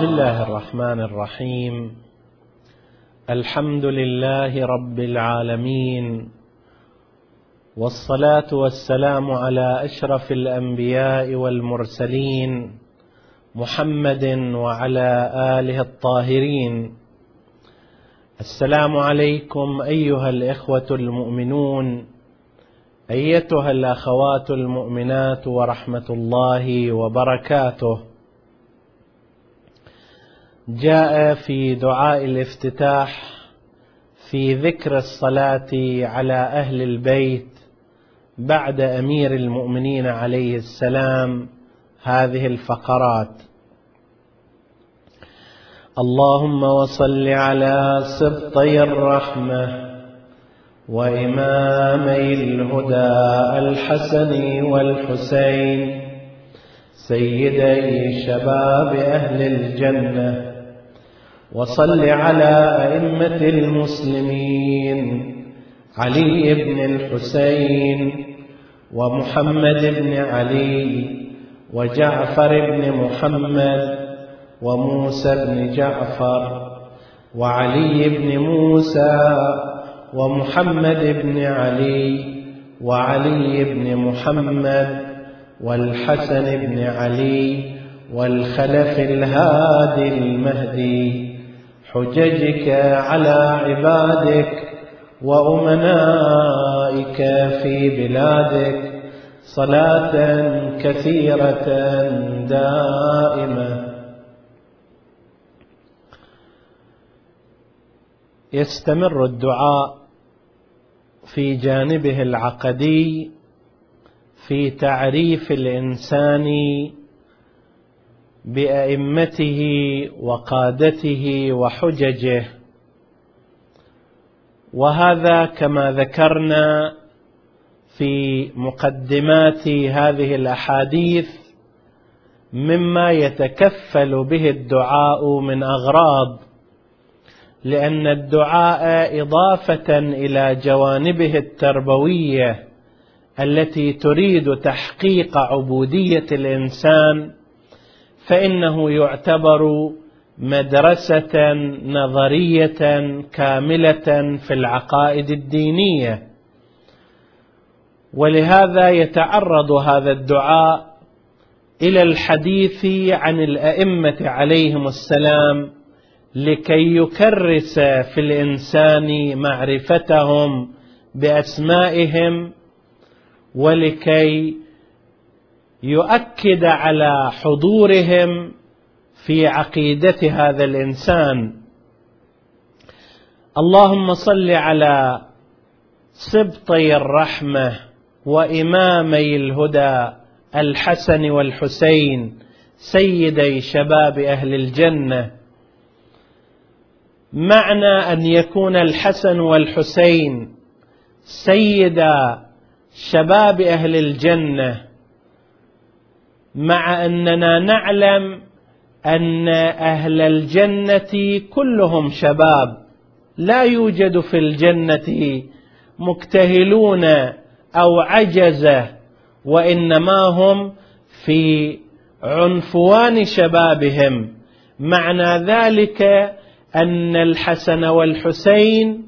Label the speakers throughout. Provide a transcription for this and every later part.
Speaker 1: بسم الله الرحمن الرحيم. الحمد لله رب العالمين. والصلاة والسلام على أشرف الأنبياء والمرسلين محمد وعلى آله الطاهرين. السلام عليكم أيها الإخوة المؤمنون. أيتها الأخوات المؤمنات ورحمة الله وبركاته. جاء في دعاء الافتتاح في ذكر الصلاة على أهل البيت بعد أمير المؤمنين عليه السلام هذه الفقرات. اللهم وصل على سبطي الرحمة وامامي الهدى الحسن والحسين سيدي شباب أهل الجنة. وصل على أئمة المسلمين. علي بن الحسين ومحمد بن علي وجعفر بن محمد وموسى بن جعفر وعلي بن موسى ومحمد بن علي وعلي بن محمد والحسن بن علي والخلف الهادي المهدي حججك على عبادك وأمنائك في بلادك صلاة كثيرة دائمة. يستمر الدعاء في جانبه العقدي في تعريف الإنسان بأئمته وقادته وحججه. وهذا كما ذكرنا في مقدمات هذه الأحاديث مما يتكفل به الدعاء من أغراض لأن الدعاء إضافة إلى جوانبه التربوية التي تريد تحقيق عبودية الإنسان فإنه يعتبر مدرسة نظرية كاملة في العقائد الدينية. ولهذا يتعرض هذا الدعاء إلى الحديث عن الأئمة عليهم السلام لكي يكرس في الإنسان معرفتهم بأسمائهم ولكي يؤكد على حضورهم في عقيدة هذا الإنسان. اللهم صل على سبطي الرحمة وإمامي الهدى الحسن والحسين سيدي شباب أهل الجنة. معنى أن يكون الحسن والحسين سيدا شباب أهل الجنة. مع أننا نعلم أن أهل الجنة كلهم شباب. لا يوجد في الجنة مكتهلون أو عجزه وإنما هم في عنفوان شبابهم. معنى ذلك أن الحسن والحسين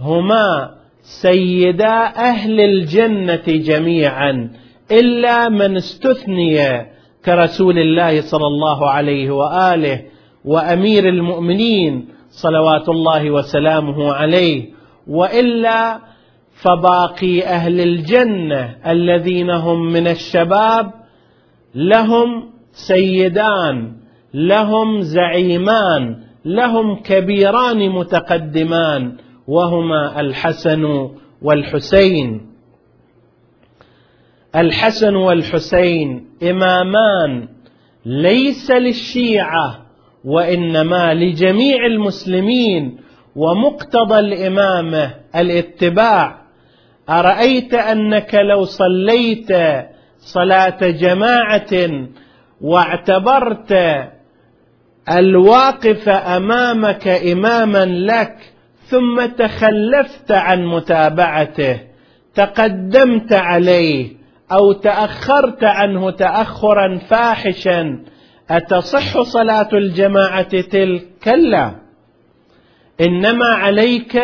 Speaker 1: هما سيدا أهل الجنة جميعا. إلا من استثني كرسول الله صلى الله عليه وآله وأمير المؤمنين صلوات الله وسلامه عليه وإلا فباقي أهل الجنة الذين هم من الشباب لهم سيدان لهم زعيمان لهم كبيران متقدمان وهما الحسن والحسين. الحسن والحسين إمامان ليس للشيعة وإنما لجميع المسلمين ومقتضى الإمامة الاتباع. أرأيت أنك لو صليت صلاة جماعة واعتبرت الواقف أمامك إماما لك ثم تخلفت عن متابعته تقدمت عليه أو تأخرت عنه تاخرا فاحشا أتصح صلاة الجماعة تلك؟ كلا إنما عليك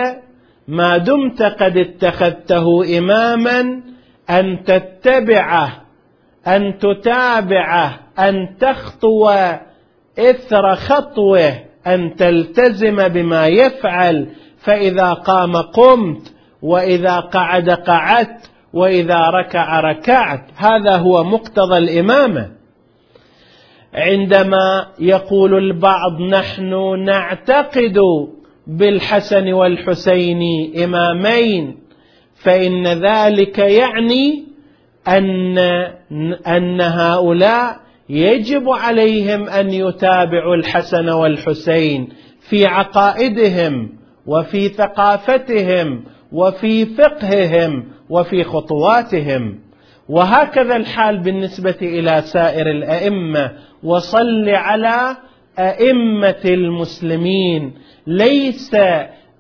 Speaker 1: ما دمت قد اتخذته إماما أن تتبعه أن تتابعه أن تخطو إثر خطوه أن تلتزم بما يفعل. فإذا قام قمت وإذا قعد قعدت وإذا ركع ركعت. هذا هو مقتضى الإمامة. عندما يقول البعض نحن نعتقد بالحسن والحسين إمامين فإن ذلك يعني أن أن هؤلاء يجب عليهم أن يتابعوا الحسن والحسين في عقائدهم وفي ثقافتهم وفي فقههم وفي خطواتهم. وهكذا الحال بالنسبة إلى سائر الأئمة. وصل على أئمة المسلمين. ليس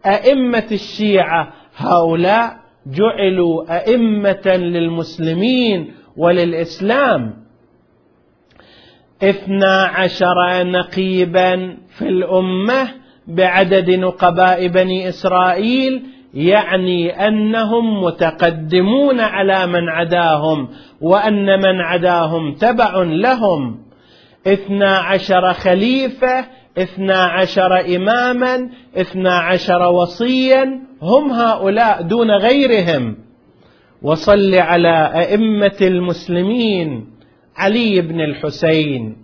Speaker 1: أئمة الشيعة. هؤلاء جعلوا أئمة للمسلمين وللإسلام. اثنا عشر نقيبا في الأمة بعدد نقباء بني إسرائيل يعني أنهم متقدمون على من عداهم وأن من عداهم تبع لهم. اثنا عشر خليفة اثنا عشر إماما اثنا عشر وصيا هم هؤلاء دون غيرهم. وصل على أئمة المسلمين علي بن الحسين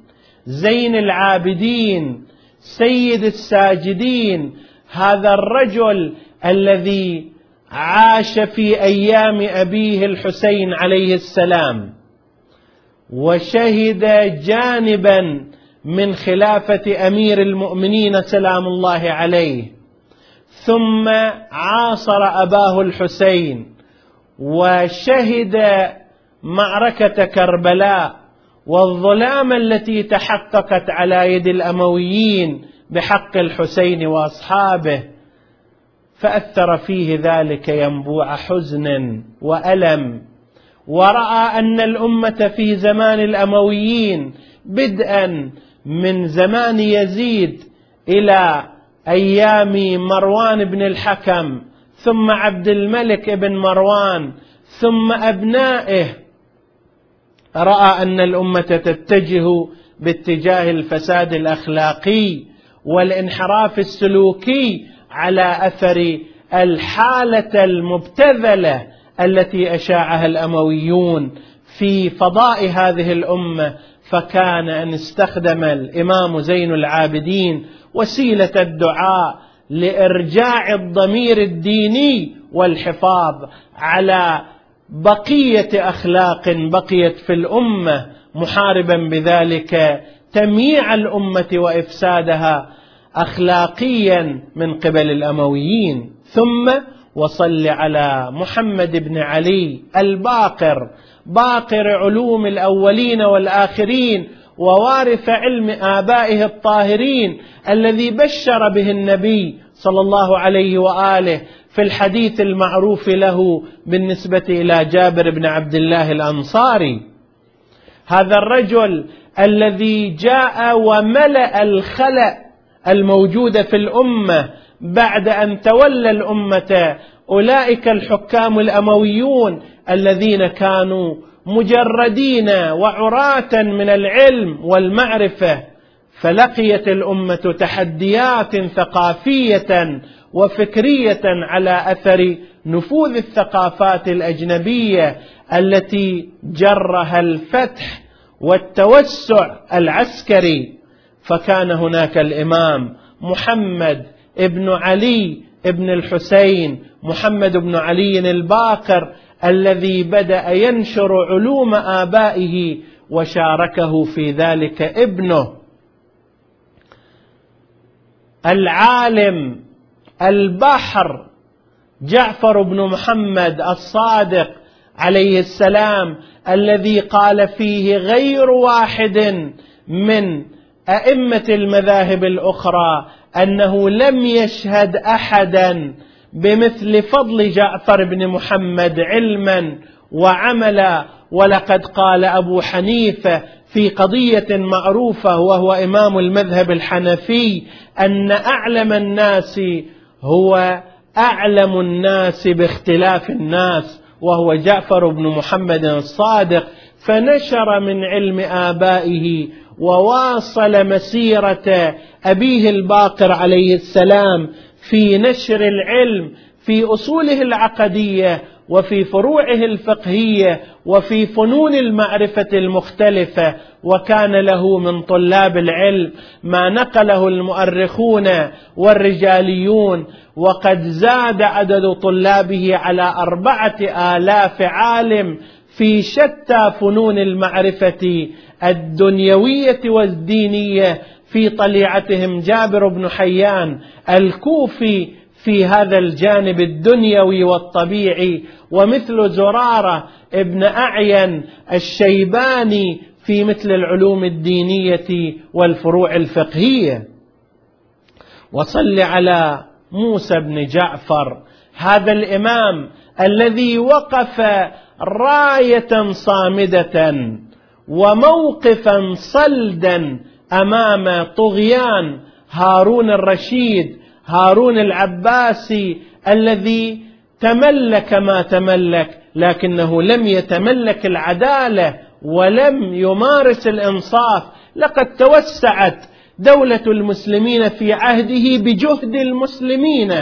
Speaker 1: زين العابدين سيد الساجدين هذا الرجل الذي عاش في أيام أبيه الحسين عليه السلام وشهد جانبا من خلافة أمير المؤمنين سلام الله عليه ثم عاصر أباه الحسين وشهد معركة كربلاء والظلام التي تحققت على يد الأمويين بحق الحسين وأصحابه. فأثر فيه ذلك ينبوع حزن وألم ورأى أن الأمة في زمان الأمويين بدءا من زمان يزيد إلى أيام مروان بن الحكم ثم عبد الملك بن مروان ثم أبنائه. رأى أن الأمة تتجه باتجاه الفساد الأخلاقي والانحراف السلوكي على أثر الحالة المبتذلة التي أشاعها الأمويون في فضاء هذه الأمة فكان أن استخدم الإمام زين العابدين وسيلة الدعاء لإرجاع الضمير الديني والحفاظ على بقية أخلاق بقيت في الأمة محاربا بذلك تمييع الأمة وإفسادها اخلاقيا من قبل الأمويين. ثم وصل على محمد بن علي الباقر باقر علوم الأولين والآخرين ووارث علم آبائه الطاهرين الذي بشر به النبي صلى الله عليه وآله في الحديث المعروف له بالنسبة إلى جابر بن عبد الله الأنصاري. هذا الرجل الذي جاء وملأ الخلأ الموجودة في الأمة بعد أن تولى الأمة أولئك الحكام الأمويون الذين كانوا مجردين وعراة من العلم والمعرفة. فلقيت الأمة تحديات ثقافية وفكرية على أثر نفوذ الثقافات الأجنبية التي جرها الفتح والتوسع العسكري. فكان هناك الإمام محمد ابن علي ابن الحسين محمد بن علي الباقر الذي بدأ ينشر علوم آبائه وشاركه في ذلك ابنه. العالم البحر جعفر بن محمد الصادق عليه السلام الذي قال فيه غير واحد من أئمة المذاهب الأخرى أنه لم يشهد أحدا بمثل فضل جعفر بن محمد علما وعملا ولقد قال أبو حنيفة في قضية معروفة وهو إمام المذهب الحنفي أن أعلم الناس هو أعلم الناس باختلاف الناس وهو جعفر بن محمد الصادق فنشر من علم آبائه وواصل مسيرة أبيه الباقر عليه السلام في نشر العلم في أصوله العقدية وفي فروعه الفقهية وفي فنون المعرفة المختلفة وكان له من طلاب العلم ما نقله المؤرخون والرجاليون وقد زاد عدد طلابه على أربعة آلاف عالم في شتى فنون المعرفة الدنيوية والدينية في طليعتهم جابر بن حيان الكوفي في هذا الجانب الدنيوي والطبيعي ومثل زرارة ابن أعين الشيباني في مثل العلوم الدينية والفروع الفقهية. وصل على موسى بن جعفر هذا الإمام الذي وقف راية صامدة. وموقفا صلدا أمام طغيان هارون الرشيد هارون العباسي الذي تملك ما تملك لكنه لم يتملك العدالة ولم يمارس الإنصاف. لقد توسعت دولة المسلمين في عهده بجهد المسلمين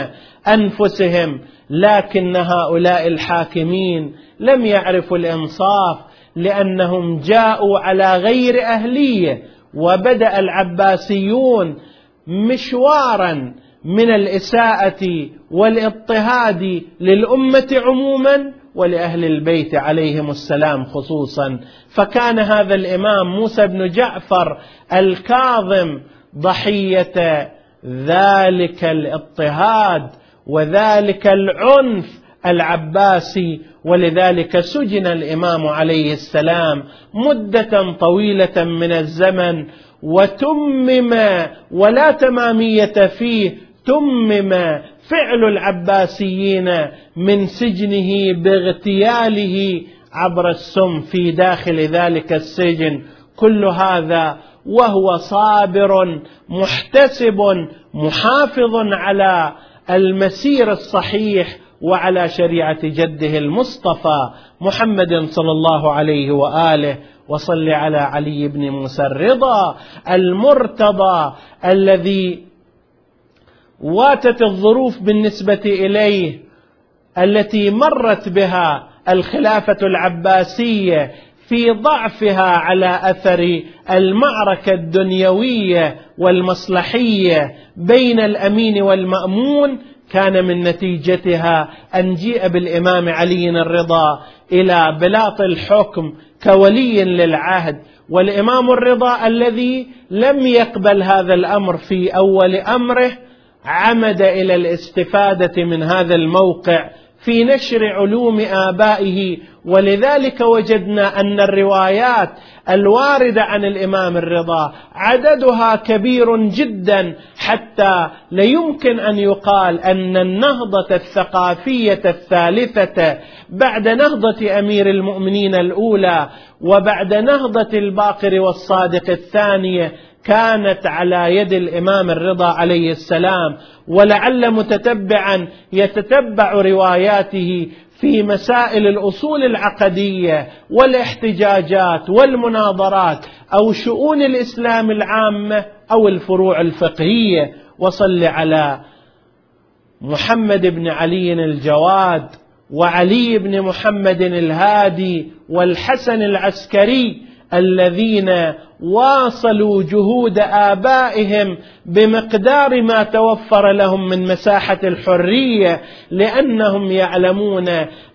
Speaker 1: أنفسهم لكن هؤلاء الحاكمين لم يعرفوا الإنصاف. لأنهم جاءوا على غير أهلية وبدأ العباسيون مشوارا من الإساءة والاضطهاد للأمة عموما ولأهل البيت عليهم السلام خصوصا. فكان هذا الإمام موسى بن جعفر الكاظم ضحية ذلك الاضطهاد وذلك العنف العباسي ولذلك سجن الإمام عليه السلام مدة طويلة من الزمن وتمم ولا تمامية فيه تمم فعل العباسيين من سجنه باغتياله عبر السم في داخل ذلك السجن. كل هذا وهو صابر محتسب محافظ على المسير الصحيح وعلى شريعة جده المصطفى محمد صلى الله عليه وآله وصل على علي بن موسى الرضا المرتضى الذي واتت الظروف بالنسبة إليه التي مرت بها الخلافة العباسية في ضعفها على أثر المعركة الدنيوية والمصلحية بين الأمين والمأمون كان من نتيجتها أن جيء بالإمام علي الرضا إلى بلاط الحكم كولي للعهد. والإمام الرضا الذي لم يقبل هذا الأمر في أول أمره عمد إلى الاستفادة من هذا الموقع في نشر علوم آبائه. ولذلك وجدنا أن الروايات الواردة عن الإمام الرضا عددها كبير جدا حتى لا يمكن أن يقال أن النهضة الثقافية الثالثة بعد نهضة أمير المؤمنين الأولى وبعد نهضة الباقر والصادق الثانية كانت على يد الإمام الرضا عليه السلام ولعل متتبعا يتتبع رواياته في مسائل الأصول العقدية والاحتجاجات والمناظرات أو شؤون الإسلام العامة أو الفروع الفقهية. وصل على محمد بن علي الجواد وعلي بن محمد الهادي والحسن العسكري الذين واصلوا جهود آبائهم بمقدار ما توفر لهم من مساحة الحرية لأنهم يعلمون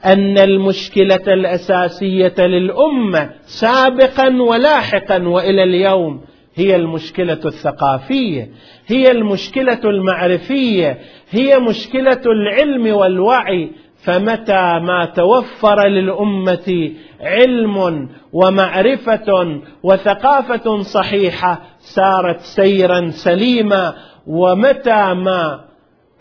Speaker 1: أن المشكلة الأساسية للأمة سابقا ولاحقا وإلى اليوم هي المشكلة الثقافية هي المشكلة المعرفية هي مشكلة العلم والوعي. فمتى ما توفر للأمة علم ومعرفة وثقافة صحيحة سارت سيرا سليما ومتى ما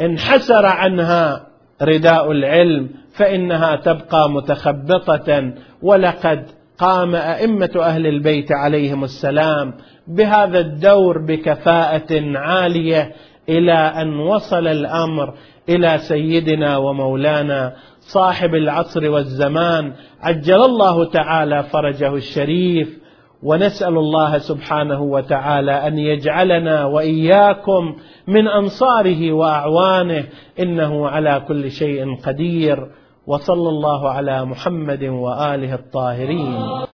Speaker 1: انحسر عنها رداء العلم فإنها تبقى متخبطة ولقد قام أئمة أهل البيت عليهم السلام بهذا الدور بكفاءة عالية إلى أن وصل الأمر إلى سيدنا ومولانا صاحب العصر والزمان عجل الله تعالى فرجه الشريف ونسأل الله سبحانه وتعالى أن يجعلنا وإياكم من أنصاره وأعوانه إنه على كل شيء قدير وصلى الله على محمد وآله الطاهرين.